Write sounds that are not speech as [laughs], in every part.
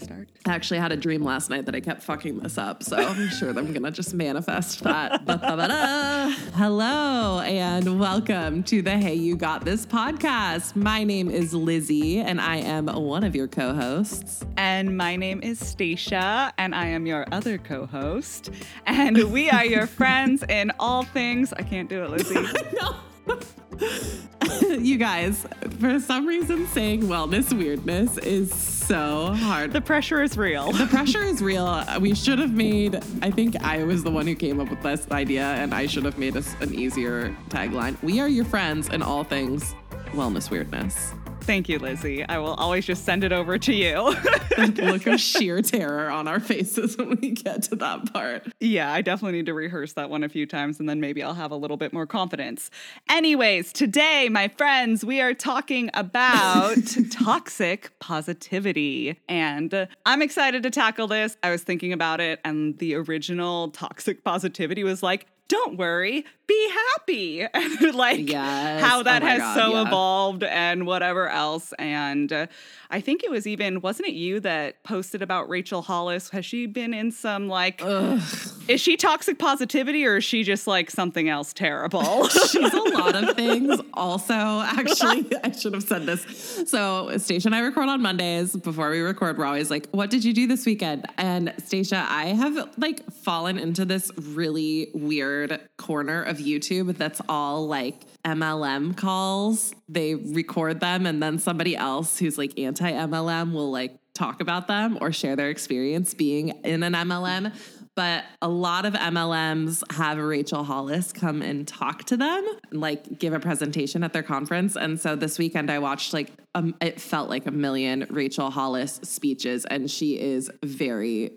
to start? I actually had a dream last night that I kept fucking this up, so [laughs] I'm sure that I'm gonna just manifest that. Ba-ba-ba-da. Hello and welcome to the Hey You Got This podcast. My name is Lizzie and I am one of your co-hosts. And my name is Stacia, and I am your other co host. And we are your [laughs] friends in all things. I can't do it, Lizzie. [laughs] no. you guys, for some reason, saying wellness weirdness is so hard. The pressure is real. The pressure is real. We should have made, I think I was the one who came up with this idea, and I should have made us an easier tagline. We are your friends in all things wellness weirdness. Thank you, Lizzie. I will always just send it over to you. [laughs] the look of [laughs] sheer terror on our faces when we get to that part. Yeah, I definitely need to rehearse that one a few times and then maybe I'll have a little bit more confidence. Anyways, today, my friends, we are talking about [laughs] toxic positivity. And I'm excited to tackle this. I was thinking about it, and the original toxic positivity was like, don't worry, be happy. [laughs] like yes. how that oh has God, so yeah. evolved and whatever else. And uh, I think it was even, wasn't it you that posted about Rachel Hollis? Has she been in some like, Ugh. is she toxic positivity or is she just like something else terrible? [laughs] She's a lot of [laughs] things. Also, actually, [laughs] I should have said this. So, Stacia and I record on Mondays. Before we record, we're always like, "What did you do this weekend?" And Stacia, I have like fallen into this really weird corner of YouTube that's all like MLM calls. They record them, and then somebody else who's like anti MLM will like talk about them or share their experience being in an MLM but a lot of MLMs have Rachel Hollis come and talk to them, like give a presentation at their conference. And so this weekend I watched like um, it felt like a million Rachel Hollis speeches, and she is very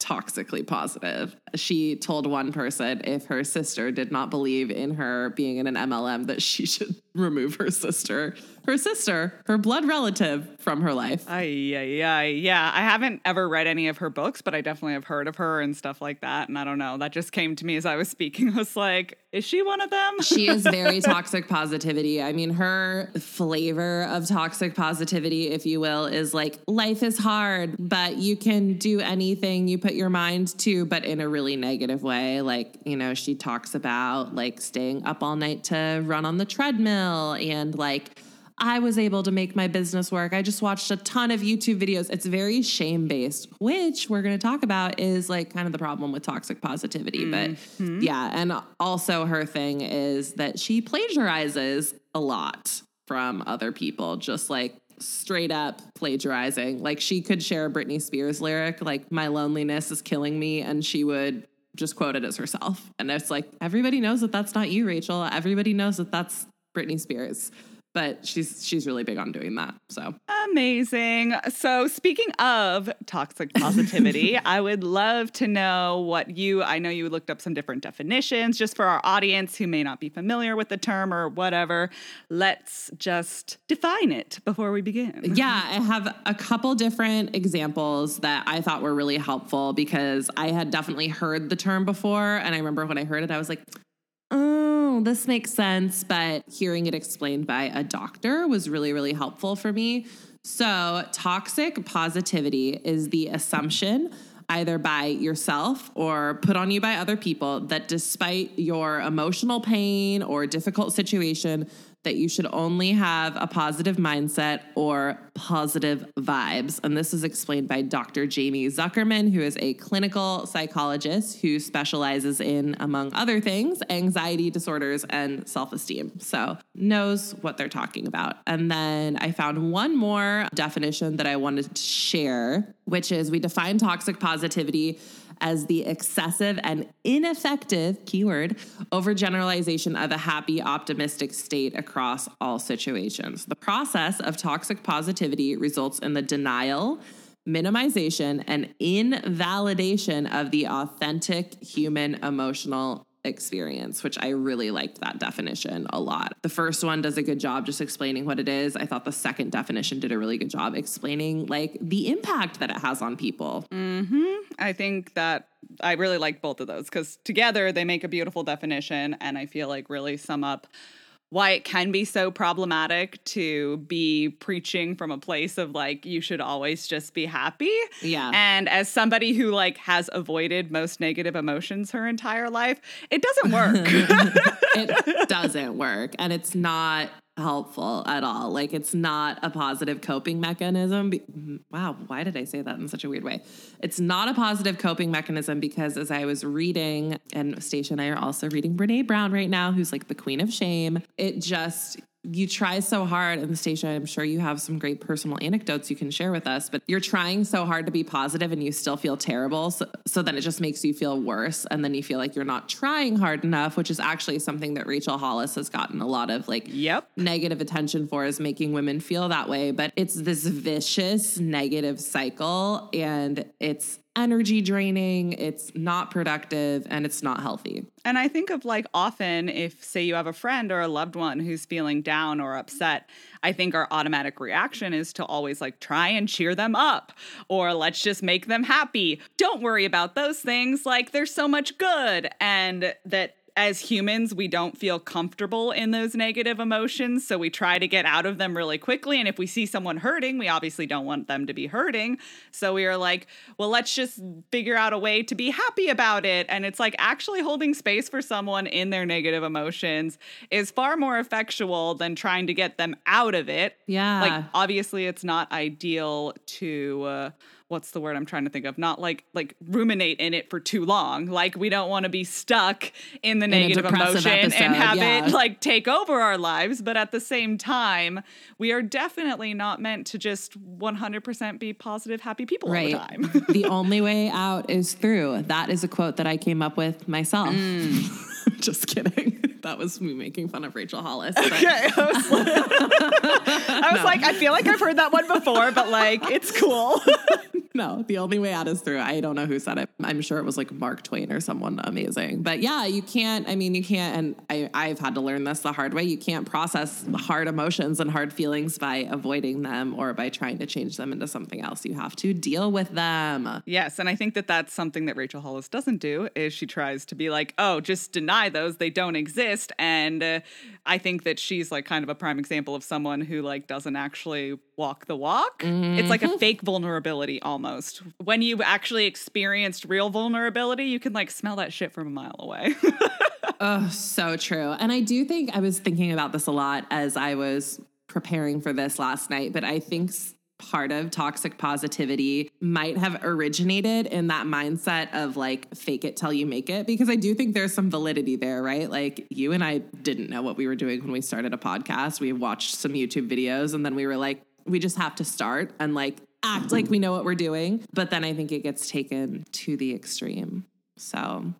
toxically positive. She told one person if her sister did not believe in her being in an MLM that she [laughs] should remove her sister, her sister, her blood relative from her life. Ay, ay, ay. Yeah, I haven't ever read any of her books, but I definitely have heard of her and stuff like that. And I don't know, that just came to me as I was speaking. [laughs] I was like, is she one of them? she is [laughs] very toxic positivity. I mean, her flavor of toxic positivity, if you will, is like life is hard, but you can do anything you put your mind to, but in a really negative way. Like, you know, she talks about like staying up all night to run on the treadmill and like, I was able to make my business work. I just watched a ton of YouTube videos. It's very shame based, which we're going to talk about is like kind of the problem with toxic positivity. Mm-hmm. But yeah, and also her thing is that she plagiarizes a lot from other people, just like straight up plagiarizing. Like she could share a Britney Spears lyric, like, My loneliness is killing me, and she would just quote it as herself. And it's like, everybody knows that that's not you, Rachel. Everybody knows that that's Britney Spears but she's she's really big on doing that. So amazing. So speaking of toxic positivity, [laughs] I would love to know what you I know you looked up some different definitions just for our audience who may not be familiar with the term or whatever. Let's just define it before we begin. Yeah, I have a couple different examples that I thought were really helpful because I had definitely heard the term before and I remember when I heard it I was like oh, this makes sense. But hearing it explained by a doctor was really, really helpful for me. So, toxic positivity is the assumption, either by yourself or put on you by other people, that despite your emotional pain or difficult situation, that you should only have a positive mindset or positive vibes. And this is explained by Dr. Jaime Zuckerman, who is a clinical psychologist who specializes in, among other things, anxiety disorders and self esteem. So knows what they're talking about. And then I found one more definition that I wanted to share, which is we define toxic positivity as the excessive and ineffective keyword overgeneralization of a happy, optimistic state across all situations. The process of toxic positivity results in the denial, minimization, and invalidation of the authentic human emotional experience, which I really liked that definition a lot. The first one does a good job just explaining what it is. I thought the second definition did a really good job explaining like the impact that it has on people. Mm-hmm. I think that I really like both of those because together they make a beautiful definition and I feel like really sum up why it can be so problematic to be preaching from a place of like you should always just be happy. Yeah. And as somebody who like has avoided most negative emotions her entire life, it doesn't work. [laughs] it [laughs] doesn't work and it's not helpful at all. Like it's not a positive coping mechanism. Wow, why did I say that in such a weird way? It's not a positive coping mechanism because as I was reading, and Stacia and I are also reading Brené Brown right now, who's like the queen of shame. It just you try so hard, and Stacia, I'm sure you have some great personal anecdotes you can share with us, but you're trying so hard to be positive and you still feel terrible. So, so then it just makes you feel worse. And then you feel like you're not trying hard enough, which is actually something that Rachel Hollis has gotten a lot of like yep. negative attention for is making women feel that way. But it's this vicious negative cycle and it's energy draining, it's not productive, and it's not healthy. And I think of like often if, say, you have a friend or a loved one who's feeling down or upset, I think our automatic reaction is to always like try and cheer them up or let's just make them happy. Don't worry about those things. Like there's so much good. And that as humans, we don't feel comfortable in those negative emotions. So we try to get out of them really quickly. And if we see someone hurting, we obviously don't want them to be hurting. So we are like, well, let's just figure out a way to be happy about it. And it's like actually holding space for someone in their negative emotions is far more effectual than trying to get them out of it. Yeah. Like, obviously, it's not ideal to. Uh, what's the word I'm trying to think of? Not like like ruminate in it for too long. Like we don't want to be stuck in the in negative emotion episode, and have yeah. it like take over our lives, but at the same time, we are definitely not meant to just 100% be positive happy people right. all the time. the [laughs] only way out is through. That is a quote that I came up with myself. Mm. [laughs] just kidding. That was me making fun of Rachel Hollis. But. Okay. I was, [laughs] like, [laughs] I, was no. like, I feel like I've heard that one before, but like, it's cool. no, the only way out is through. I don't know who said it. I'm sure it was like Mark Twain or someone amazing. But yeah, you can't, I mean, you can't, and I, I've had to learn this the hard way. You can't process hard emotions and hard feelings by avoiding them or by trying to change them into something else. You have to deal with them. Yes. And I think that that's something that Rachel Hollis doesn't do is she tries to be like, oh, just deny those. They don't exist. And uh, I think that she's like kind of a prime example of someone who like doesn't actually walk the walk. Mm-hmm. It's like a mm-hmm. fake vulnerability almost. When you actually experienced real vulnerability, you can like smell that shit from a mile away. [laughs] oh, so true. And I do think I was thinking about this a lot as I was preparing for this last night, but I think part of toxic positivity might have originated in that mindset of like fake it till you make it because I do think there's some validity there, right? Like you and I didn't know what we were doing when we started a podcast. We watched some YouTube videos and then we were like we just have to start and like act like we know what we're doing, but then I think it gets taken to the extreme. So,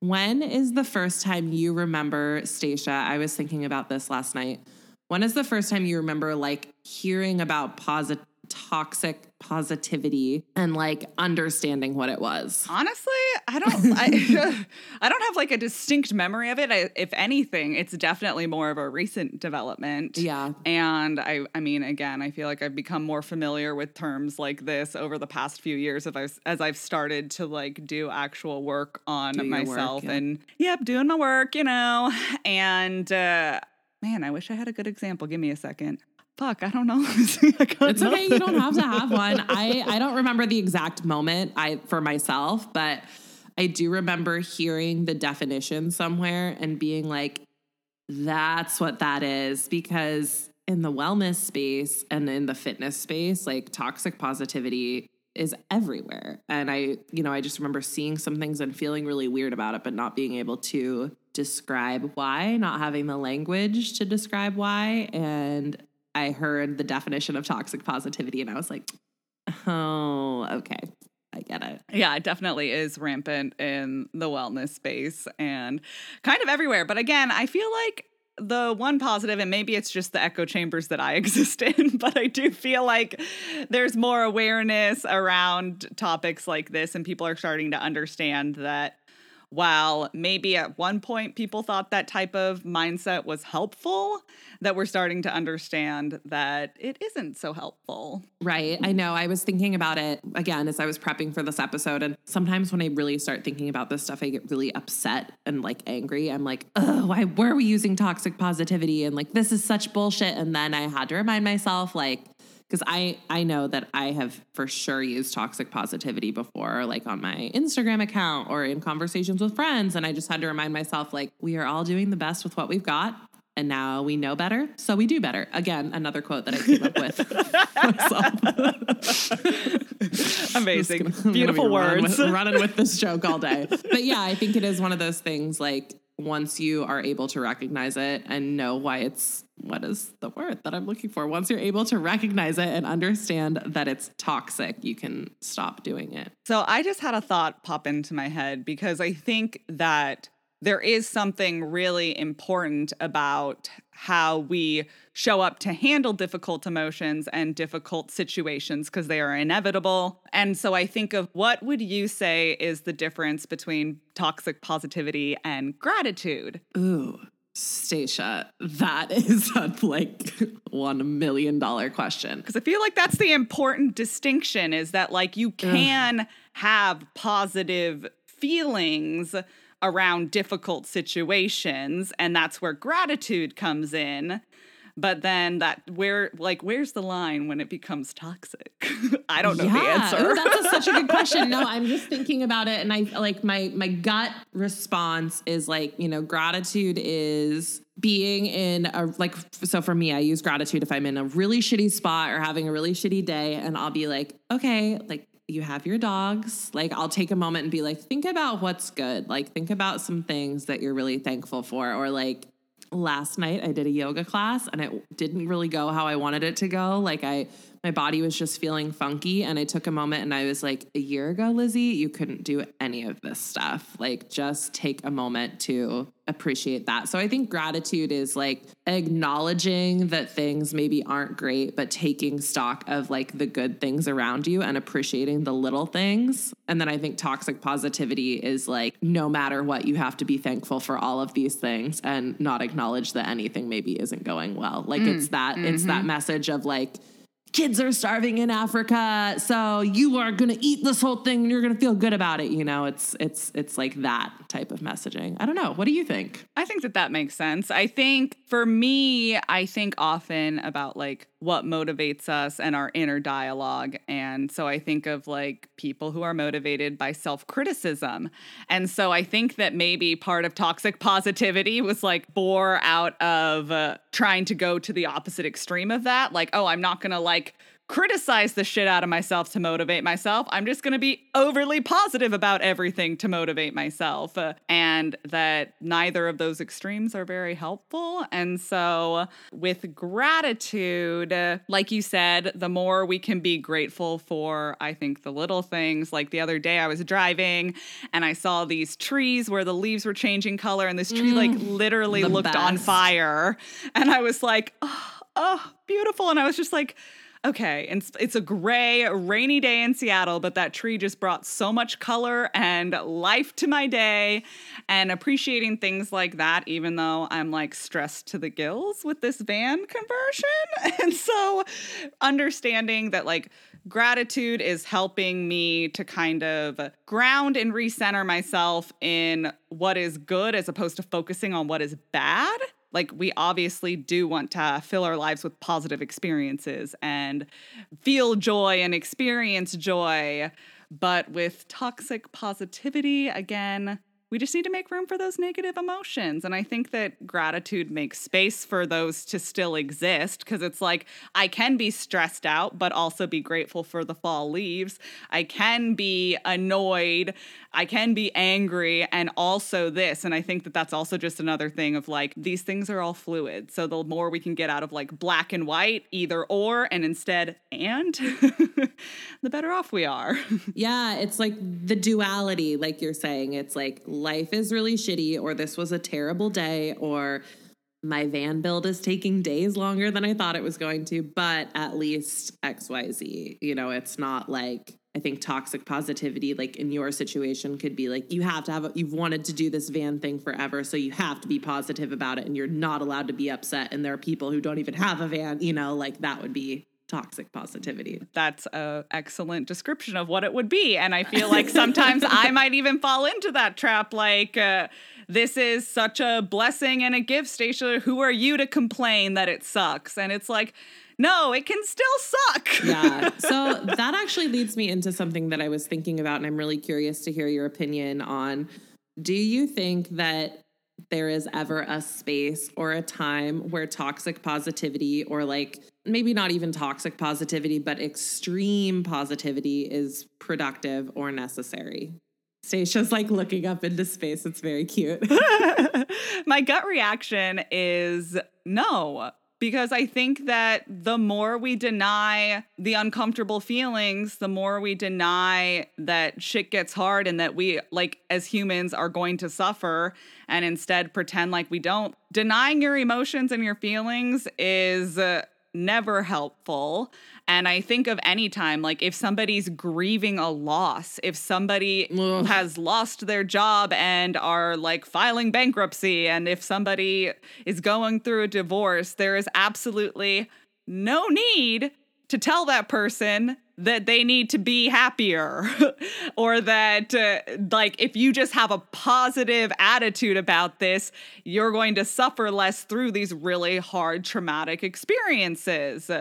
when is the first time you remember Stacia? I was thinking about this last night. When is the first time you remember like hearing about positive toxic positivity and like understanding what it was? Honestly, I don't I, [laughs] I don't have like a distinct memory of it. I, if anything, it's definitely more of a recent development. Yeah. And I I mean again, I feel like I've become more familiar with terms like this over the past few years as I've, as I've started to like do actual work on do myself work, yeah. and yep, doing my work, you know. And uh man, I wish I had a good example. Give me a second. Fuck, I don't know. [laughs] it's okay. You don't have to have [laughs] one. I, I don't remember the exact moment I for myself, but I do remember hearing the definition somewhere and being like, that's what that is. Because in the wellness space and in the fitness space, like toxic positivity is everywhere. And I, you know, I just remember seeing some things and feeling really weird about it, but not being able to describe why, not having the language to describe why. And I heard the definition of toxic positivity and I was like, oh, okay. I get it. Yeah, it definitely is rampant in the wellness space and kind of everywhere. But again, I feel like the one positive, and maybe it's just the echo chambers that I [laughs] exist in, but I do feel like there's more awareness around topics like this, and people are starting to understand that while maybe at one point people thought that type of mindset was helpful, that we're starting to understand that it isn't so helpful. Right. I know. I was thinking about it again as I was prepping for this episode. And sometimes when I really start thinking about this stuff, I get really upset and like angry. I'm like, oh, why were we using toxic positivity? And like, this is such bullshit. And then I had to remind myself, like, because I I know that I have for sure used toxic positivity before, like on my Instagram account or in conversations with friends, and I just had to remind myself, like, we are all doing the best with what we've got, and now we know better, so we do better. Again, another quote that I came up with. [laughs] [laughs] Amazing, gonna, [laughs] beautiful words. Running with, running with this joke all day, but yeah, I think it is one of those things like once you are able to recognize it and know why it's what is the word that I'm looking for? Once you're able to recognize it and understand that it's toxic, you can stop doing it. So I just had a thought pop into my head because I think that there is something really important about how we show up to handle difficult emotions and difficult situations because they are inevitable. And so I think of what would you say is the difference between toxic positivity and gratitude? Ooh. Stacia, that [laughs] is a like one million dollar question. Because I feel like that's the important distinction is that like you can Ugh. have positive feelings around difficult situations and that's where gratitude comes in. But then that where like where's the line when it becomes toxic? [laughs] I don't know yeah. the answer. Ooh, that's a, such a good question. No [laughs] i'm just thinking about it and i like my my gut response is like you know gratitude is being in a like so for me i use gratitude if i'm in a really shitty spot or having a really shitty day and i'll be like okay like you have your dogs. Like, I'll take a moment and be like, think about what's good. Like, think about some things that you're really thankful for. Or, like, last night I did a yoga class and it didn't really go how I wanted it to go. Like, I, my body was just feeling funky. And I took a moment and I was like, a year ago, Lizzie, you couldn't do any of this stuff. Like, just take a moment to appreciate that. So I think gratitude is like acknowledging that things maybe aren't great, but taking stock of like the good things around you and appreciating the little things. And then I think toxic positivity is like no matter what, you have to be thankful for all of these things and not acknowledge that anything maybe isn't going well. Like mm, it's that mm-hmm. it's that message of like kids are starving in Africa, so you are going to eat this whole thing and you're going to feel good about it. You know, it's it's it's like that type of messaging. I don't know. What do you think? I think that that makes sense. I think for me, I think often about like what motivates us and our inner dialogue. And so I think of like people who are motivated by self criticism. And so I think that maybe part of toxic positivity was like bore out of uh, trying to go to the opposite extreme of that. Like, oh, I'm not going to like criticize the shit out of myself to motivate myself. I'm just going to be overly positive about everything to motivate myself. Uh, and that neither of those extremes are very helpful. And so, with gratitude, uh, like you said, the more we can be grateful for, I think, the little things. Like the other day, I was driving and I saw these trees where the leaves were changing color, and this tree, mm, like, literally looked best. on fire. And I was like, oh, oh, beautiful. And I was just like, okay, and it's a gray, rainy day in Seattle, but that tree just brought so much color and life to my day. And appreciating things like that, even though I'm like stressed to the gills with this van conversion. [laughs] And so understanding that like gratitude is helping me to kind of ground and recenter myself in what is good as opposed to focusing on what is bad like we obviously do want to fill our lives with positive experiences and feel joy and experience joy. But with toxic positivity again we just need to make room for those negative emotions. And I think that gratitude makes space for those to still exist because it's like I can be stressed out, but also be grateful for the fall leaves. I can be annoyed. I can be angry and also this. And I think that that's also just another thing of like these things are all fluid. So the more we can get out of like black and white, either or, and instead and, [laughs] the better off we are. [laughs] yeah. It's like the duality, like you're saying. It's like, life is really shitty, or this was a terrible day, or my van build is taking days longer than I thought it was going to, but at least XYZ. You know, it's not like I think toxic positivity, like in your situation, could be like you have to have, a, you've wanted to do this van thing forever. So you have to be positive about it and you're not allowed to be upset. And there are people who don't even have a van, you know, like that would be toxic positivity. That's a excellent description of what it would be. And I feel like sometimes I [laughs] might even fall into that trap. Like, uh, this is such a blessing and a gift, Stacia. Who are you to complain that it sucks? And it's like, no, it can still suck. yeah. So [laughs] that actually leads me into something that I was thinking about, and I'm really curious to hear your opinion on. Do you think that there is ever a space or a time where toxic positivity, or like maybe not even toxic positivity, but extreme positivity is productive or necessary? Stacia's like looking up into space. It's very cute. [laughs] My gut reaction is no because I think that the more we deny the uncomfortable feelings, the more we deny that shit gets hard and that we, like, as humans, are going to suffer and instead pretend like we don't. Denying your emotions and your feelings is. Uh, never helpful. And I think of any time, like if somebody's grieving a loss, if somebody Ugh. has lost their job and are like filing bankruptcy, and if somebody is going through a divorce, there is absolutely no need to tell that person that they need to be happier. [laughs] Or that uh, like if you just have a positive attitude about this you're going to suffer less through these really hard traumatic experiences. [laughs]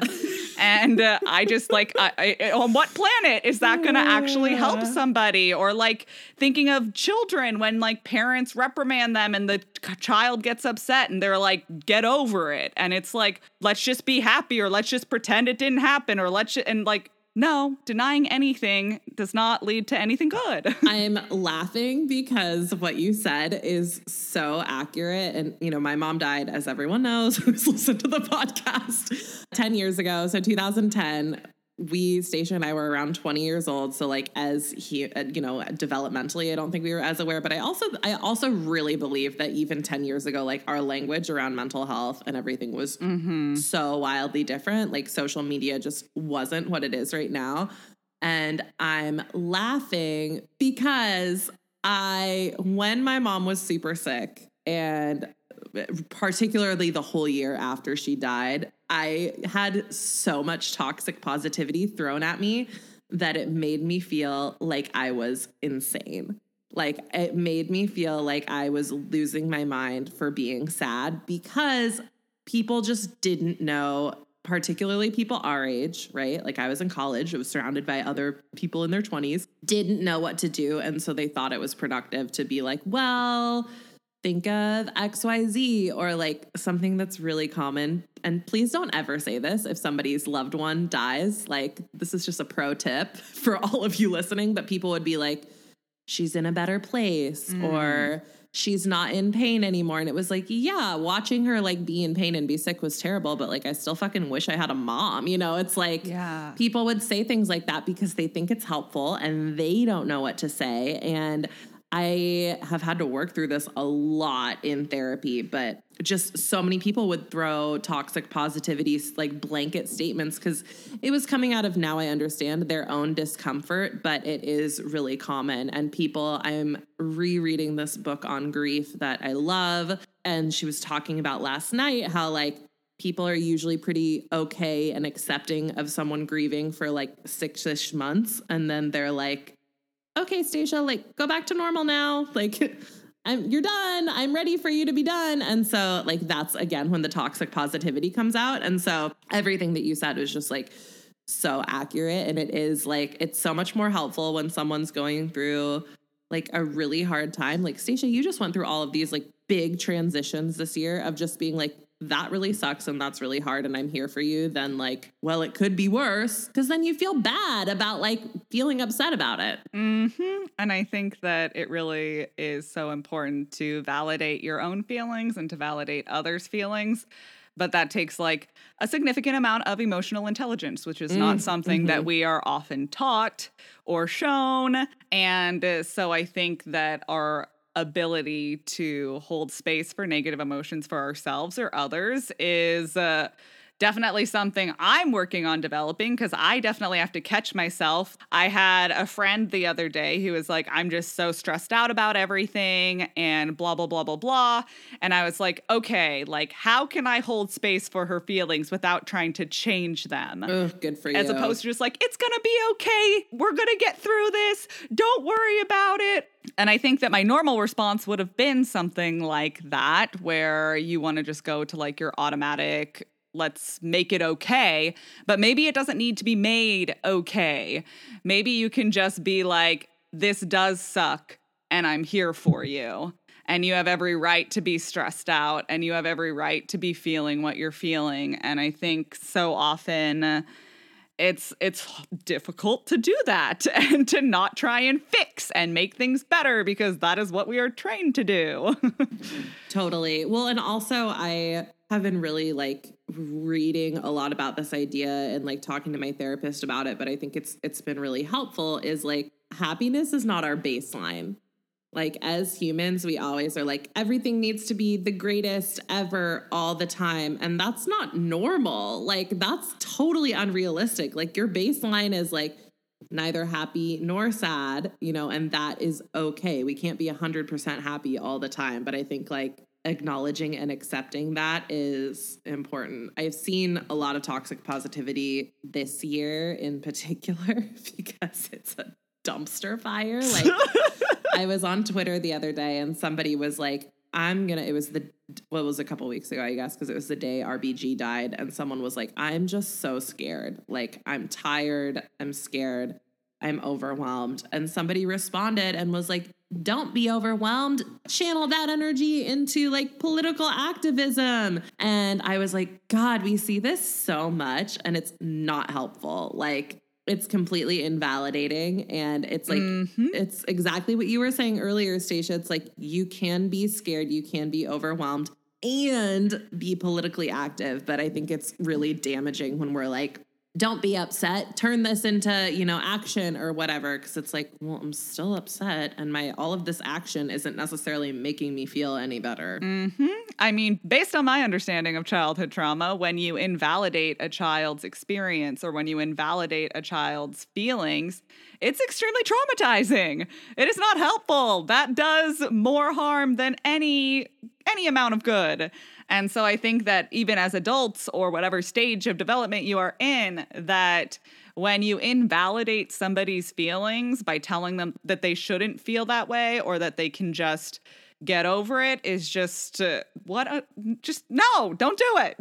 And uh, i just like I, I, on what planet is that going to actually help somebody? Or like thinking of children when like parents reprimand them and the child gets upset and they're like get over it. And it's like let's just be happy or let's just pretend it didn't happen. Or let's and like no, denying anything does not lead to anything good. [laughs] I'm laughing because what you said is so accurate. And, you know, my mom died, as everyone knows [laughs] who's listened to the [laughs] podcast 10 years ago. So, 2010, we Stacia and I were around 20 years old so like as he uh, you know developmentally I don't think we were as aware but I also I also really believe that even 10 years ago like our language around mental health and everything was mm-hmm. so wildly different like social media just wasn't what it is right now and I'm laughing because I when my mom was super sick and particularly the whole year after she died, I had so much toxic positivity thrown at me that it made me feel like I was insane. Like it made me feel like I was losing my mind for being sad because people just didn't know particularly people our age, right? Like I was in college, I was surrounded by other people in their 20s, didn't know what to do. And so they thought it was productive to be like, well, think of XYZ or like something that's really common. And please don't ever say this if somebody's loved one dies. Like, this is just a pro tip [laughs] for all of you listening, but people would be like, she's in a better place mm. or she's not in pain anymore. And it was like, yeah, watching her like be in pain and be sick was terrible, but like I still fucking wish I had a mom. You know, it's like yeah. people would say things like that because they think it's helpful and they don't know what to say. And I have had to work through this a lot in therapy, but just so many people would throw toxic positivity like blanket statements because it was coming out of now I understand their own discomfort, but it is really common. And people, I'm rereading this book on grief that I love. And she was talking about last night how, like, people are usually pretty okay and accepting of someone grieving for like six ish months. And then they're like, okay, Stacia, like go back to normal now. [laughs] Like I'm you're done. I'm ready for you to be done. And so like that's again when the toxic positivity comes out. And so everything that you said was just like so accurate and it is like it's so much more helpful when someone's going through like a really hard time. Like Stacia, you just went through all of these like big transitions this year of just being like that really sucks and that's really hard and I'm here for you, then like, well, it could be worse because then you feel bad about like feeling upset about it. Mm-hmm. And I think that it really is so important to validate your own feelings and to validate others' feelings. But that takes like a significant amount of emotional intelligence, which is mm, not something mm-hmm. that we are often taught or shown. And uh, so I think that our ability to hold space for negative emotions for ourselves or others is uh, definitely something I'm working on developing because I definitely have to catch myself. I had a friend the other day who was like, I'm just so stressed out about everything and blah, blah, blah, blah, blah. And I was like, okay, like, how can I hold space for her feelings without trying to change them? Ugh, good for you. As opposed to just like, it's gonna be okay. We're gonna get through this. Don't worry about it. And I think that my normal response would have been something like that, where you want to just go to like your automatic let's make it okay. But maybe it doesn't need to be made okay. Maybe you can just be like, this does suck and I'm here for you. And you have every right to be stressed out and you have every right to be feeling what you're feeling. And I think so often it's it's difficult to do that [laughs] and to not try and fix and make things better because that is what we are trained to do. [laughs] totally. Well, and also I have been really like reading a lot about this idea and like talking to my therapist about it, but I think it's it's been really helpful is like happiness is not our baseline. Like as humans, we always are like everything needs to be the greatest ever all the time and that's not normal. Like that's totally unrealistic. Like your baseline is like neither happy nor sad, you know, and that is okay. We can't be 100% happy all the time, but I think like acknowledging and accepting that is important. I've seen a lot of toxic positivity this year in particular [laughs] because it's a dumpster fire. Like [laughs] I was on Twitter the other day and somebody was like, I'm gonna, it was the, well, it was a couple weeks ago, I guess, because it was the day RBG died. And someone was like, I'm just so scared. Like, I'm tired. I'm scared. I'm overwhelmed. And somebody responded and was like, don't be overwhelmed. Channel that energy into like political activism. And I was like, God, we see this so much and it's not helpful. Like, it's completely invalidating. And it's like, mm-hmm. it's exactly what you were saying earlier, Stacia. It's like, you can be scared, you can be overwhelmed and be politically active. But I think it's really damaging when we're like, don't be upset. Turn this into you know action or whatever because it's like well i'm still upset and my all of this action isn't necessarily making me feel any better. Mm-hmm. i mean based on my understanding of childhood trauma when you invalidate a child's experience or when you invalidate a child's feelings it's extremely traumatizing. It is not helpful. That does more harm than any any amount of good. And so I think that even as adults or whatever stage of development you are in, that when you invalidate somebody's feelings by telling them that they shouldn't feel that way or that they can just get over it is just uh, what a, just no don't do it.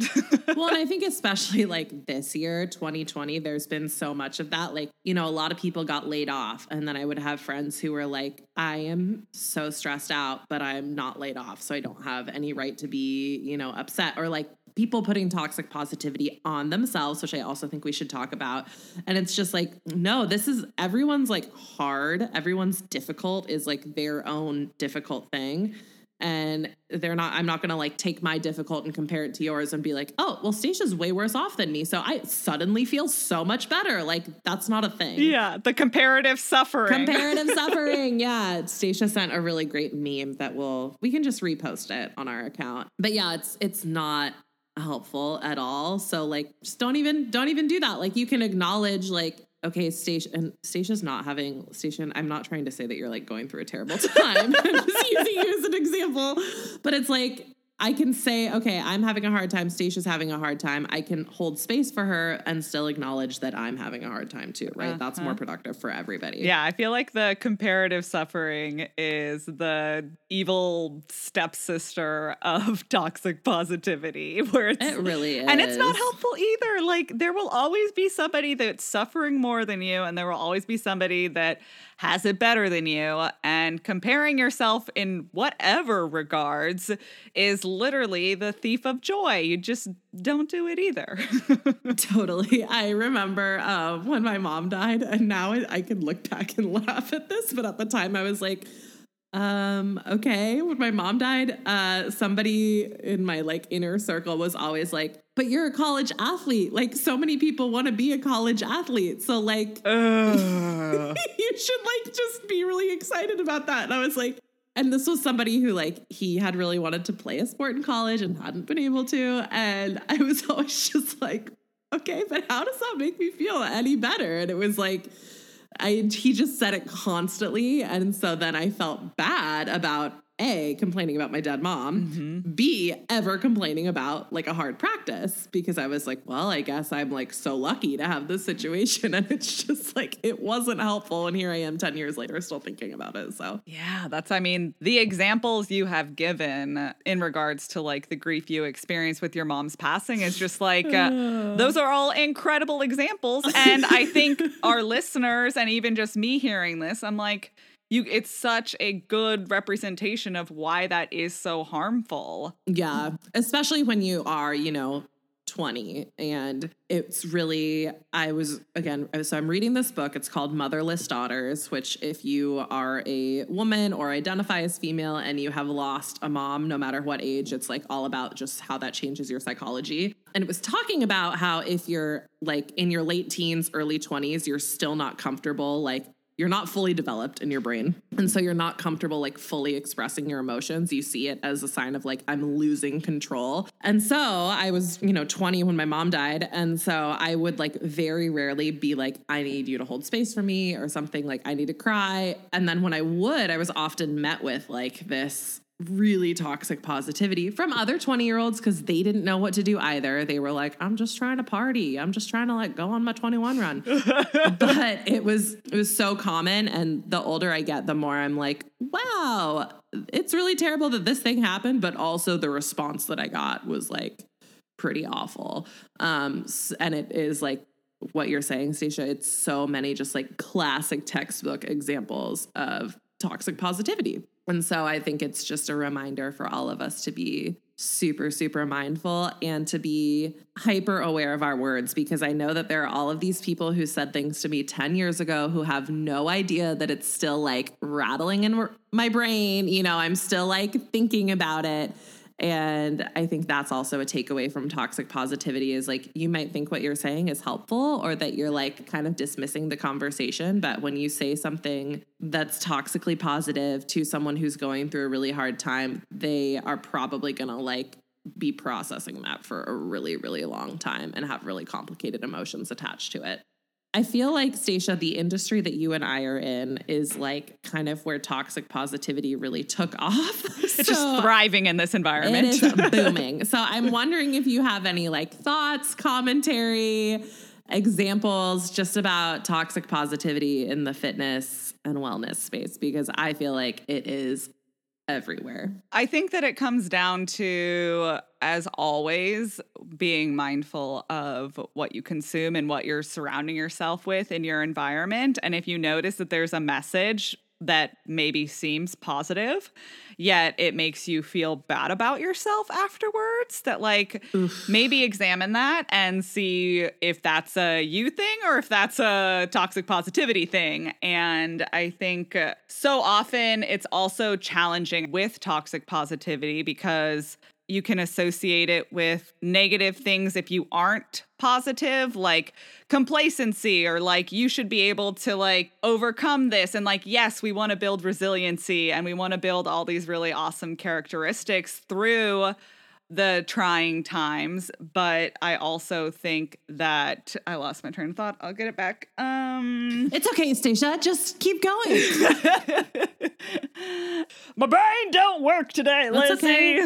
[laughs] Well and i think especially like this year 2020 there's been so much of that. Like you know a lot of people got laid off and then i would have friends who were like i am so stressed out but i'm not laid off so i don't have any right to be you know upset or like people putting toxic positivity on themselves, which I also think we should talk about. And it's just like, no, this is everyone's like hard, everyone's difficult is like their own difficult thing. And they're not, I'm not gonna like take my difficult and compare it to yours and be like, oh, well, Stacia's way worse off than me. So I suddenly feel so much better. Like that's not a thing. Yeah. The comparative suffering. Comparative [laughs] suffering. Yeah. Stacia sent a really great meme that will, we can just repost it on our account. But yeah, it's, it's not, helpful at all. So like just don't even don't even do that. Like you can acknowledge like okay, Stacia and Stacia's not having station. I'm not trying to say that you're like going through a terrible [laughs] time. I'm [laughs] just using you as an example. But it's like I can say, okay, I'm having a hard time. Stacia's having a hard time. I can hold space for her and still acknowledge that I'm having a hard time too, right? Uh-huh. That's more productive for everybody. Yeah, I feel like the comparative suffering is the evil stepsister of [laughs] toxic positivity, [laughs] where it's it really is. And it's not helpful either. Like, there will always be somebody that's suffering more than you, and there will always be somebody that has it better than you. And comparing yourself in whatever regards is literally the thief of joy. You just don't do it either. [laughs] totally. I remember uh, when my mom died, and now I, I can look back and [laughs] laugh at this, but at the time I was like, um, okay. When my mom died, uh, somebody in my like inner circle was always like, but you're a college athlete. Like so many people want to be a college athlete. So like uh. [laughs] you should like just be really excited about that. And I was like, and this was somebody who like he had really wanted to play a sport in college and hadn't been able to. And i was [laughs] always just like okay but how does that make me feel any better? And it was like I he just said it constantly. And so then I felt bad about a, complaining about my dead mom, mm-hmm. B, ever complaining about like a hard practice because I was like, well, I guess I'm like so lucky to have this situation. [laughs] And it's just like, it wasn't helpful. And here I am 10 years later, still thinking about it. So, yeah, that's, I mean, the examples you have given in regards to like the grief you experienced with your mom's passing is just like, uh, [sighs] those are all incredible examples. And I think [laughs] our listeners and even just me hearing this, I'm like, you it's such a good representation of why that is so harmful. Yeah, especially when you are, you know, 20 and it's really i was again so i'm reading this book it's called motherless daughters which if you are a woman or identify as female and you have lost a mom no matter what age it's like all about just how that changes your psychology and it was talking about how if you're like in your late teens early 20s you're still not comfortable like you're not fully developed in your brain. And so you're not comfortable like fully expressing your emotions. You see it as a sign of like, I'm losing control. And so I was, you know, 20 when my mom died. And so I would like very rarely be like, I need you to hold space for me or something like, I need to cry. And then when I would, I was often met with like this really toxic positivity from other 20 year olds because they didn't know what to do either. They were like, I'm just trying to party. I'm just trying to like go on my 21 run. [laughs] but it was it was so common. And the older I get, the more I'm like, wow, it's really terrible that this thing happened. But also the response that I got was like pretty awful. Um, and it is like what you're saying, Stacia. It's so many just like classic textbook examples of toxic positivity. And so I think it's just a reminder for all of us to be super, super mindful and to be hyper aware of our words because I know that there are all of these people who said things to me 10 years ago who have no idea that it's still like rattling in my brain. You know, I'm still like thinking about it. And I think that's also a takeaway from toxic positivity is like you might think what you're saying is helpful or that you're like kind of dismissing the conversation. But when you say something that's toxically positive to someone who's going through a really hard time, they are probably going to like be processing that for a really, really long time and have really complicated emotions attached to it. I feel like, Stacia, the industry that you and I are in is like kind of where toxic positivity really took [laughs] off. It's so just thriving in this environment. It is [laughs] booming. So I'm wondering if you have any like thoughts, commentary, examples just about toxic positivity in the fitness and wellness space, because I feel like it is everywhere. I think that it comes down to, as always, being mindful of what you consume and what you're surrounding yourself with in your environment. And if you notice that there's a message that maybe seems positive, yet it makes you feel bad about yourself afterwards. That, like, Oof. maybe examine that and see if that's a you thing or if that's a toxic positivity thing. And I think uh, so often it's also challenging with toxic positivity because you can associate it with negative things if you aren't positive like complacency or like you should be able to like overcome this. And like yes we want to build resiliency and we want to build all these really awesome characteristics through the trying times, but I also think that I lost my train of thought. I'll get it back. Um It's okay, Stacia. Just keep going. [laughs] my brain don't work today, That's Okay. [laughs]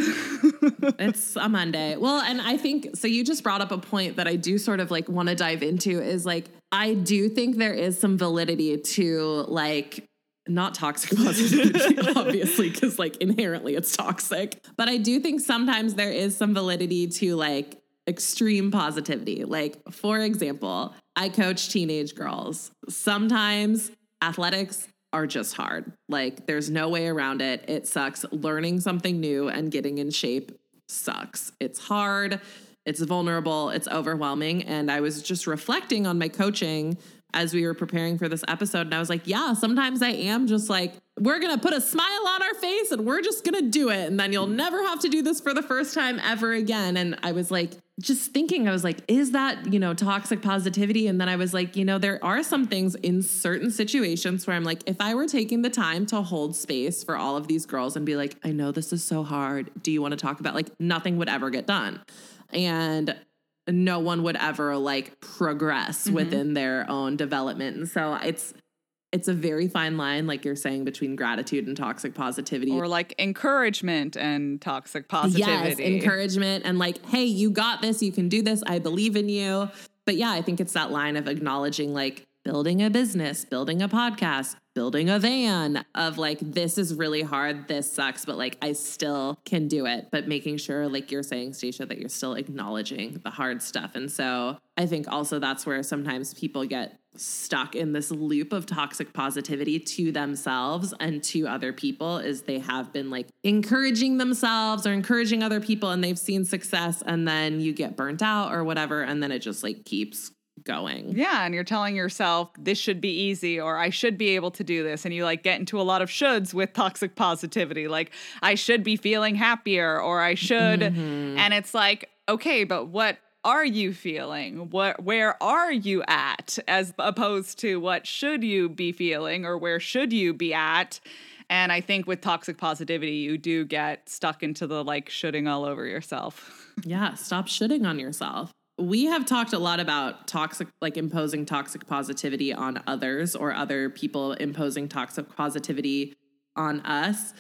it's a Monday. Well, and I think so you just brought up a point that I do sort of like want to dive into is like I do think there is some validity to like not toxic [laughs] positivity, [laughs] obviously, because like inherently it's toxic. But I do think sometimes there is some validity to like extreme positivity. Like, for example, I coach teenage girls. Sometimes athletics are just hard. Like, there's no way around it. It sucks. Learning something new and getting in shape sucks. It's hard. It's vulnerable. It's overwhelming. And I was just reflecting on my coaching as we were preparing for this episode. And I was like, yeah, sometimes I am just like, we're going to put a smile on our face and we're just going to do it. And then you'll never have to do this for the first time ever again. And I was like, just thinking, I was like, is that, you know, toxic positivity? And then I was like, you know, there are some things in certain situations where I'm like, if I were taking the time to hold space for all of these girls and be like, I know this is so hard. Do you want to talk about like nothing would ever get done? And no one would ever like progress mm-hmm. within their own development. And so it's it's a very fine line, like you're saying, between gratitude and toxic positivity. Or like encouragement and toxic positivity. Yes, encouragement and like, hey, you got this, you can do this, I believe in you. But yeah, I think it's that line of acknowledging like building a business, building a podcast, building a van of like, this is really hard, this sucks, but like I still can do it. But making sure, like you're saying, Stacia, that you're still acknowledging the hard stuff. And so I think also that's where sometimes people get stuck in this loop of toxic positivity to themselves and to other people is they have been like encouraging themselves or encouraging other people and they've seen success and then you get burnt out or whatever and then it just like keeps going. Yeah, and you're telling yourself this should be easy or I should be able to do this and you like get into a lot of shoulds with toxic positivity like I should be feeling happier or I should mm-hmm. and it's like okay, but what are you feeling? What where are you at as opposed to what should you be feeling or where should you be at? And I think with toxic positivity, you do get stuck into the like shooting all over yourself. Yeah, stop shitting on yourself. We have talked a lot about toxic, like imposing toxic positivity on others or other people imposing toxic positivity on us.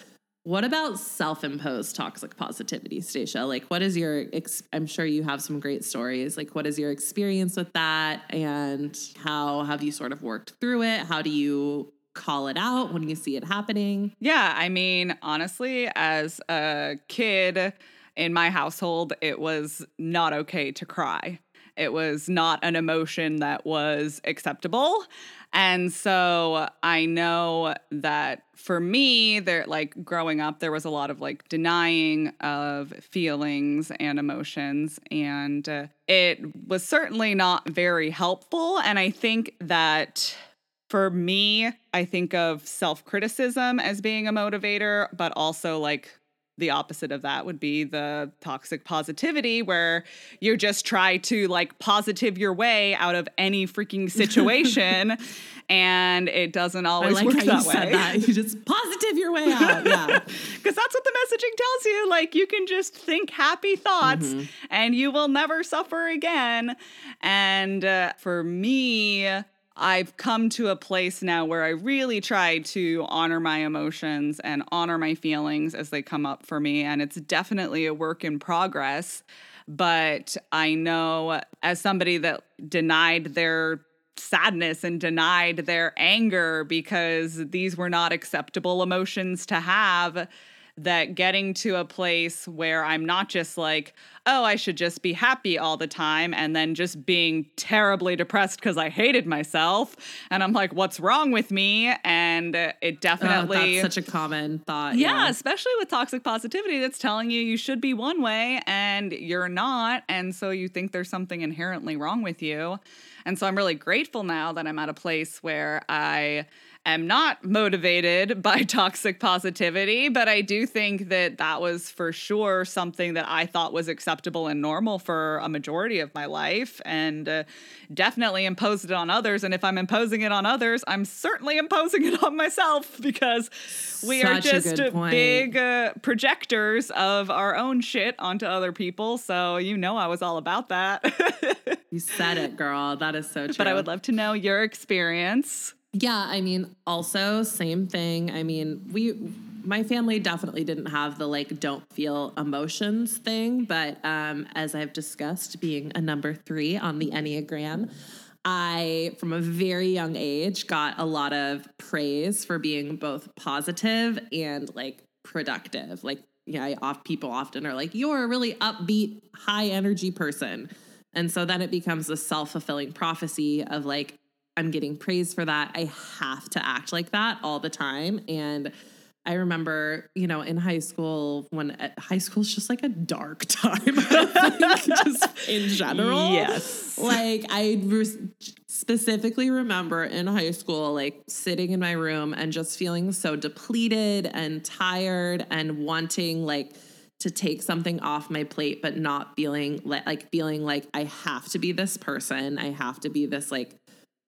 What about self-imposed toxic positivity, Stacia? Like, what is your? Ex- I'm sure you have some great stories. Like, what is your experience with that, and how have you sort of worked through it? How do you call it out when you see it happening? Yeah, I mean, honestly, as a kid in my household, it was not okay to cry. It was not an emotion that was acceptable. And so I know that for me, there like growing up, there was a lot of like denying of feelings and emotions. And uh, it was certainly not very helpful. And I think that for me, I think of self criticism as being a motivator, but also like the opposite of that would be the toxic positivity where you just try to like positive your way out of any freaking [laughs] situation and it doesn't always like work that you way. That. You just positive your way out. Yeah. [laughs] Cuz that's what the messaging tells you like you can just think happy thoughts mm-hmm. and you will never suffer again. And uh, for me I've come to a place now where I really try to honor my emotions and honor my feelings as they come up for me. And it's definitely a work in progress. But I know as somebody that denied their sadness and denied their anger because these were not acceptable emotions to have that getting to a place where I'm not just like, oh, I should just be happy all the time, and then just being terribly depressed because I hated myself. And I'm like, what's wrong with me? And it definitely. Oh, that's such a common thought. Yeah, yeah, especially with toxic positivity that's telling you you should be one way and you're not. And so you think there's something inherently wrong with you. And so I'm really grateful now that I'm at a place where I am not motivated [laughs] by toxic positivity, but I do think that that was for sure something that I thought was acceptable and normal for a majority of my life and uh, definitely imposed it on others. And if I'm imposing it on others, I'm certainly imposing it on myself because we Such are just big uh, projectors of our own shit onto other people. So, you know, I was all about that. [laughs] you said it, girl. That is so true. But I would love to know your experience. Yeah, I mean, also same thing. I mean, we my family definitely didn't have the like don't feel emotions thing, but um as I've discussed being a number 3 on the Enneagram, I from a very young age got a lot of praise for being both positive and like productive. Like yeah, I off people often are like you're a really upbeat, high energy person. And so then it becomes a self-fulfilling prophecy of like I'm getting praise for that. I have to act like that all the time. And I remember, you know, in high school when uh, high school is just like a dark [laughs] time, just in general. Yes. Like I re- specifically remember in high school, like sitting in my room and just feeling so depleted and tired and wanting like to take something off my plate, but not feeling like, like feeling like I have to be this person. I have to be this like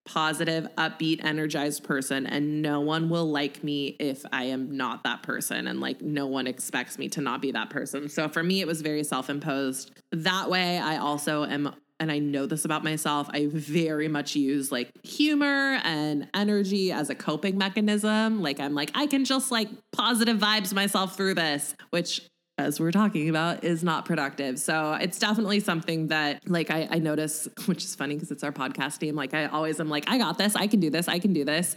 positive, upbeat, energized person, and no one will like me if I am not that person. And like, no one expects me to not be that person. So for me, it was very self imposed. That way, I also am. And I know this about myself. I very much use like humor and energy as a coping mechanism. Like, I'm like, I can just like positive vibes myself through this, which as we're talking about, is not productive. So it's definitely something that, like, I, I notice, [laughs] which is funny because it's our podcast team. Like, I always am like, I got this, I can do this, I can do this.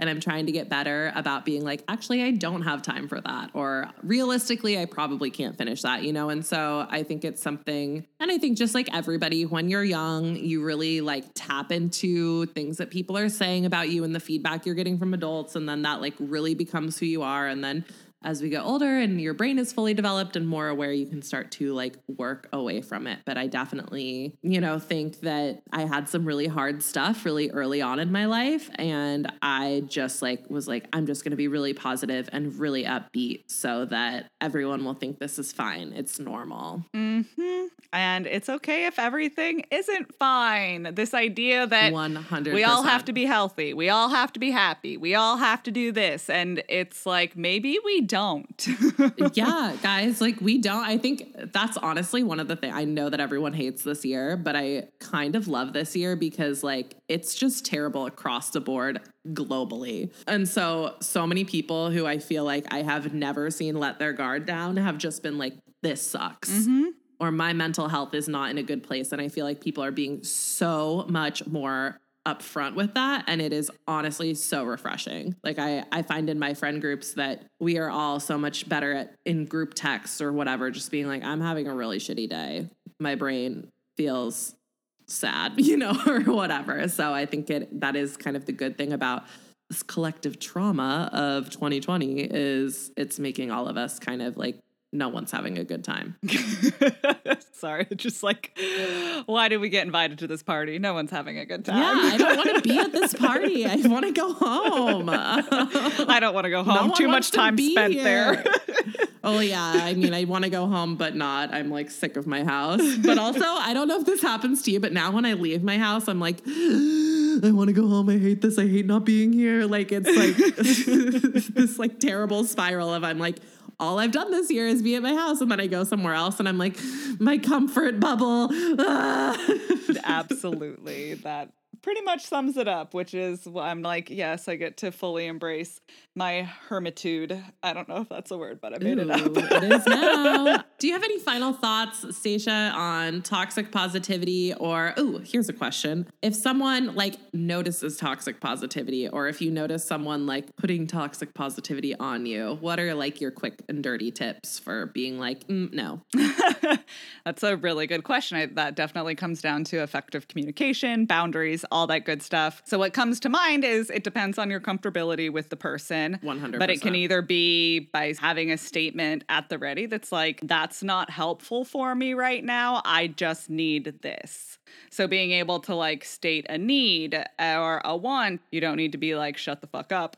And I'm trying to get better about being like, actually, I don't have time for that. Or realistically, I probably can't finish that, you know? And so I think it's something, and I think just like everybody, when you're young, you really like tap into things that people are saying about you and the feedback you're getting from adults. And then that like really becomes who you are. And then as we get older and your brain is fully developed and more aware, you can start to like work away from it. But I definitely, you know, think that I had some really hard stuff really early on in my life. And I just like was like, I'm just going to be really positive and really upbeat so that everyone will think this is fine. It's normal. Mm-hmm. And it's okay if everything isn't fine. This idea that 100 we all have to be healthy, we all have to be happy, we all have to do this. And it's like, maybe we don't. [laughs] yeah, guys, like we don't. I think that's honestly one of the things I know that everyone hates this year, but I kind of love this year because like it's just terrible across the board globally. And so, so many people who I feel like I have never seen let their guard down have just been like, this sucks. Mm-hmm. Or my mental health is not in a good place. And I feel like people are being so much more upfront with that and it is honestly so refreshing. Like i i find in my friend groups that we are all so much better at in group texts or whatever just being like i'm having a really shitty day. My brain feels sad [laughs] you know or whatever. So i think it that is kind of the good thing about this collective trauma of 2020 is it's making all of us kind of like no one's having a good time. [laughs] Sorry, just like, why did we get invited to this party? No one's having a good time. Yeah, I don't want to be at this [laughs] party. I want to go home. [laughs] I don't want to go home. No Too much time spent here. there. oh yeah, I mean, I want to go home, but not. I'm like sick of my house. But also, I don't know if this happens to you, but now when I leave my house, I'm like. [gasps] I want to go home. I hate this. I hate not being here. Like it's like this like terrible spiral of I'm like, all I've done this year is be at my house and then I go somewhere else and I'm like, my comfort bubble. [laughs] Absolutely. That pretty much sums it up, which is I'm like, yes, I get to fully embrace my hermitude. I don't know if that's a word, but I made Ooh, it up. it is now. Do you have any final thoughts, Stacia, on toxic positivity? Or, oh, here's a question. If someone like notices toxic positivity, or if you notice someone like putting toxic positivity on you, what are like your quick and dirty tips for being like, mm, no? [laughs] that's a really good question. I, that definitely comes down to effective communication, boundaries, all that good stuff. So, what comes to mind is it depends on your comfortability with the person 100 But it can either be by having a statement at the ready that's like, that's not helpful for me right now. I just need this. So being able to like state a need or a want, you don't need to be like, shut the fuck up.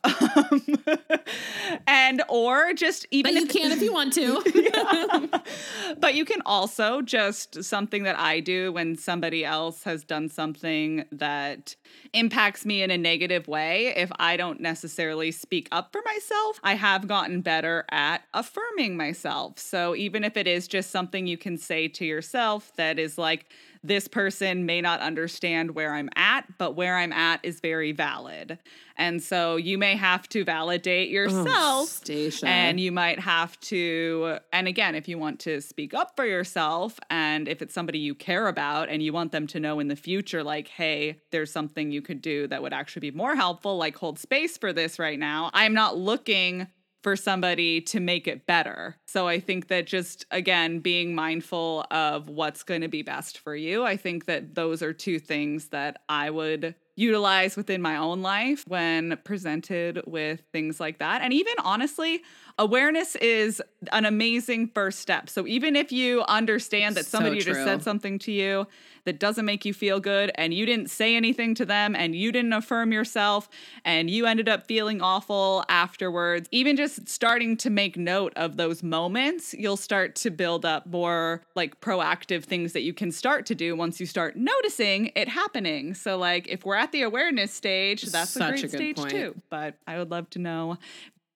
[laughs] and or just even But you if, can if you want [laughs] to. [laughs] But you can also just something that I do when somebody else has done something that impacts me in a negative way. If I don't necessarily speak up for myself, I have gotten better at affirming myself. So even if it is just something you can say to yourself that is like, this person may not understand where I'm at, but where I'm at is very valid. And so you may have to validate oh, yourself. Oh, and you might have to, and again, if you want to speak up for yourself and if it's somebody you care about and you want them to know in the future, like, hey, there's something you could do that would actually be more helpful, like hold space for this right now. I'm not looking for somebody to make it better. So I think that just again being mindful of what's going to be best for you. I think that those are two things that I would utilize within my own life when presented with things like that. And even honestly, awareness is an amazing first step. So even if you understand that So somebody just said something to you that doesn't make you feel good and you didn't say anything to them and you didn't affirm yourself and you ended up feeling awful afterwards, even just starting to make note of those moments, you'll start to build up more like proactive things that you can start to do once you start noticing it happening. So like if we're at the awareness stage, that's Such a a great good stage point. too. But I would love to know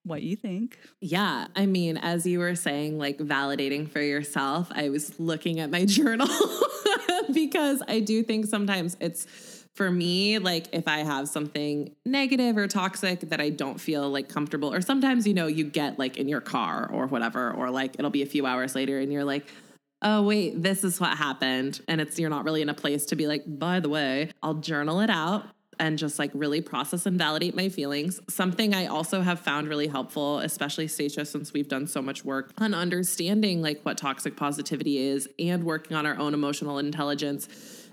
what you think. Yeah. I mean, as you were saying, like validating for yourself, I was looking at my [laughs] journal [laughs] because I do think sometimes it's for me, like if I have something negative or toxic that I don't feel like comfortable, or sometimes, you know, you get like in your car or whatever, or like it'll be a few hours later and you're like, oh wait this is what happened. And it's you're not really in a place to be like by the way i'll journal it out and just like really process and validate my feelings. Something i also have found really helpful especially stacia since we've done so much work on understanding like what toxic positivity is and working on our own emotional intelligence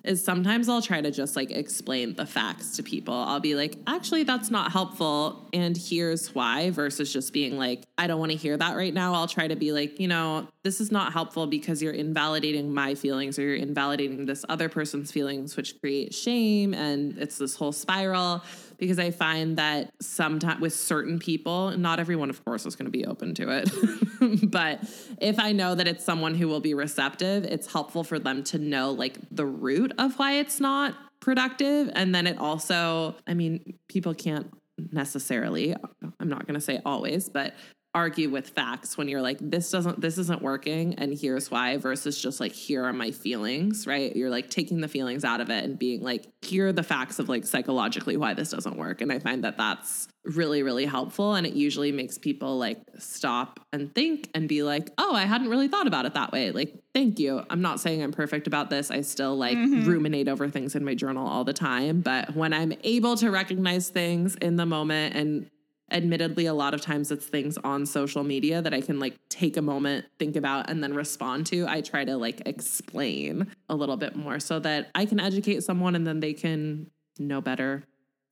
is sometimes I'll try to just like explain the facts to people. I'll be like, actually, that's not helpful. And here's why, versus just being like, I don't want to hear that right now. I'll try to be like, you know, this is not helpful because you're invalidating my feelings or you're invalidating this other person's feelings, which create shame. And it's this whole spiral because I find that sometimes with certain people, not everyone, of course, is going to be open to it. [laughs] but if I know that it's someone who will be receptive, it's helpful for them to know like the root of why it's not productive. And then it also, I mean, people can't necessarily, I'm not going to say always, but argue with facts when you're like this doesn't this isn't working and here's why versus just like here are my feelings right? You're like taking the feelings out of it and being like here are the facts of like psychologically why this doesn't work. And i find that that's really really helpful. And it usually makes people like stop and think and be like oh i hadn't really thought about it that way. Like thank you. I'm not saying i'm perfect about this. I still like mm-hmm. ruminate over things in my journal all the time. But when i'm able to recognize things in the moment and admittedly a lot of times it's things on social media that i can like take a moment think about and then respond to. I try to like explain a little bit more so that i can educate someone and then they can know better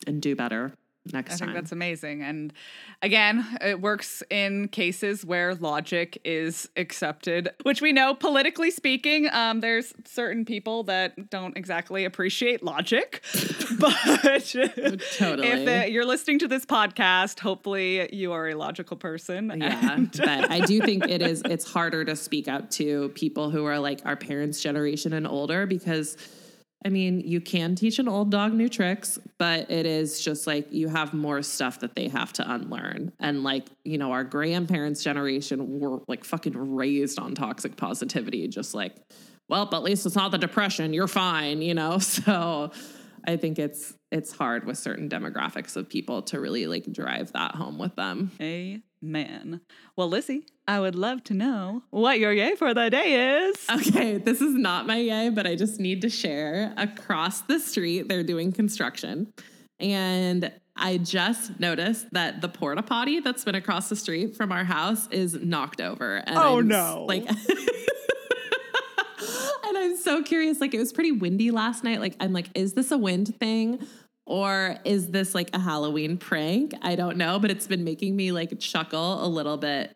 and do better next I think time that's amazing. And again, it works in cases where logic is accepted, which we know, politically speaking, um, there's certain people that don't exactly appreciate logic. [laughs] but Totally. if uh, you're listening to this podcast, hopefully you are a logical person. yeah and- but i do think it is it's harder to speak up to people who are like our parents generation and older because I mean, you can teach an old dog new tricks, but it is just like you have more stuff that they have to unlearn. And like, you know, our grandparents' generation were like fucking raised on toxic positivity, just like, well, but at least it's not the depression. You're fine, you know? [laughs] So I think it's it's hard with certain demographics of people to really like drive that home with them. Amen. Well, Lizzie, I would love to know what your yay for the day is. Okay, this is not my yay, but I just need to share. Across the street, they're doing construction. And I just noticed that the porta potty that's been across the street from our house is knocked over. And Oh, I'm no. Like [laughs] And I'm so curious. Like it was pretty windy last night. Like I'm like, is this a wind thing? Or is this like a Halloween prank? I don't know, but it's been making me like chuckle a little bit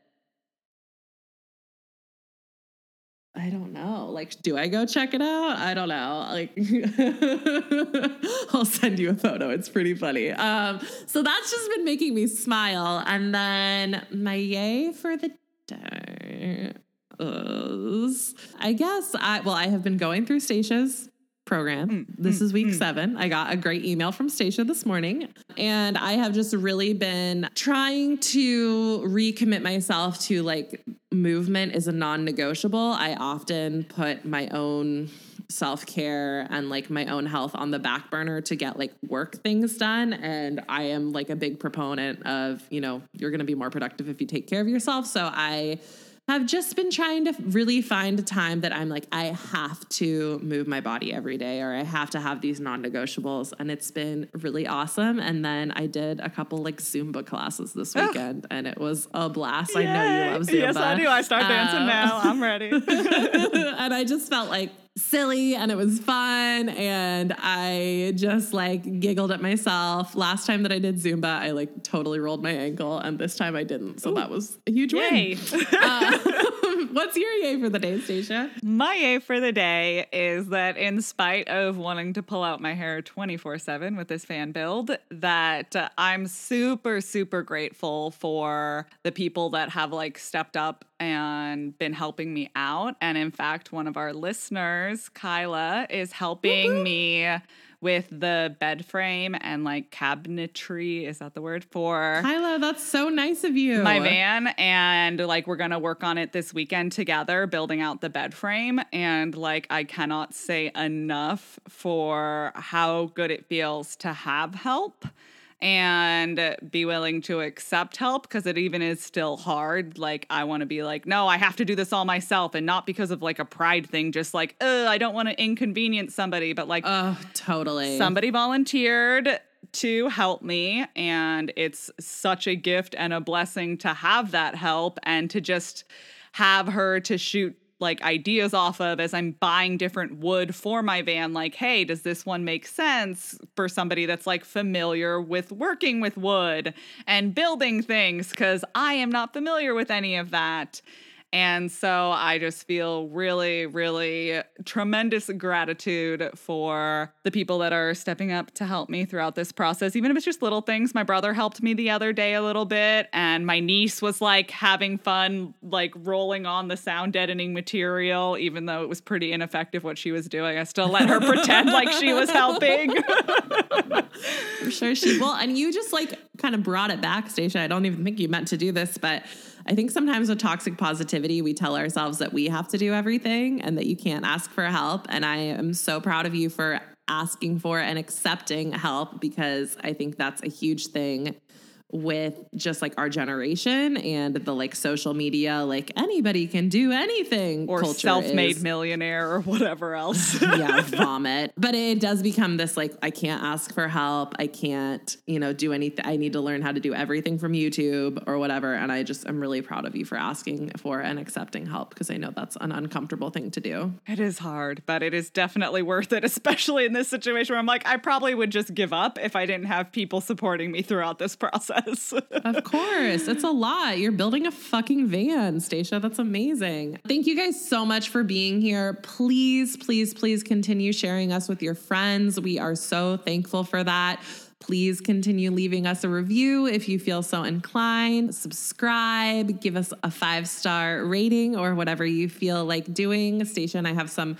I don't know. Like, do I go check it out? I don't know. Like, [laughs] I'll send you a photo. It's pretty funny. Um, so that's just been making me smile. And then my yay for the day is, I guess, I well, I have been going through Stacia's program. Mm, this mm, is week mm. seven. I got a great email from Stacia this morning, and I have just really been trying to recommit myself to like movement is a non-negotiable. I often put my own self-care and like my own health on the back burner to get like work things done and I am like a big proponent of, you know, you're going to be more productive if you take care of yourself. So I have just been trying to really find a time that I'm like, I have to move my body every day or I have to have these non negotiables. And it's been really awesome. And then I did a couple like Zumba classes this weekend and it was a blast. I know you love Zumba. Yes, I do. I start dancing Um, now. I'm ready. [laughs] [laughs] and I just felt like silly and it was fun and I just like giggled at myself. Last time that I did Zumba, I like totally rolled my ankle and this time I didn't. So Ooh. that was a huge yay. win. [laughs] uh, [laughs] what's your yay for the day, Stacia? My yay for the day is that in spite of wanting to pull out my hair 24/7 with this fan build, that uh, I'm super super grateful for the people that have like stepped up and been helping me out. And in fact, one of our listeners, Kyla, is helping Woo-hoo. me with the bed frame and like cabinetry. Is that the word for Kyla? That's so nice of you. My van. And like we're gonna work on it this weekend together, building out the bed frame. And like I cannot say enough for how good it feels to have help and be willing to accept help because it even is still hard. Like, I want to be like, no, I have to do this all myself and not because of like a pride thing, just like, uh, I don't want to inconvenience somebody, but like, oh, totally. Somebody volunteered to help me and it's such a gift and a blessing to have that help and to just have her to shoot like ideas off of as I'm buying different wood for my van. Like, hey, does this one make sense for somebody that's like familiar with working with wood and building things? Because I am not familiar with any of that. And so I just feel really, really tremendous gratitude for the people that are stepping up to help me throughout this process, even if it's just little things. My brother helped me the other day a little bit, and my niece was like having fun, like rolling on the sound deadening material, even though it was pretty ineffective what she was doing. I still let her pretend like she was helping. I'm sure she will. And you just like kind of brought it back, Stacia. I don't even think you meant to do this, but I think sometimes with toxic positivity, we tell ourselves that we have to do everything and that you can't ask for help. And I am so proud of you for asking for and accepting help because I think that's a huge thing with just like our generation and the like social media, like anybody can do anything. Or self-made millionaire or whatever else. [laughs] [laughs] yeah, vomit. But it does become this like I can't ask for help. I can't, you know, do anything. I need to learn how to do everything from YouTube or whatever. And I just I'm really proud of you for asking for and accepting help because I know that's an uncomfortable thing to do. It is hard, but it is definitely worth it, [laughs] especially in this situation where I'm like, I probably would just give up if I didn't have people supporting me throughout this process of course. It's a lot. You're building a fucking van, Stacia. That's amazing. Thank you guys so much for being here. Please, please, please continue sharing us with your friends. We are so thankful for that. Please continue leaving us a review if you feel so inclined. Subscribe, give us a five star rating or whatever you feel like doing. Stacia and I have some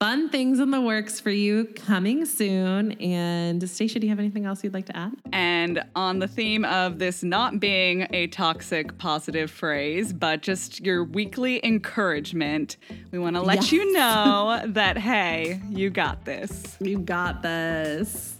fun things in the works for you coming soon. And Stacia, do you have anything else you'd like to add? And on the theme of this not being a toxic positive phrase, but just your weekly encouragement, we want to let yes. you know that, hey, you got this. You got this.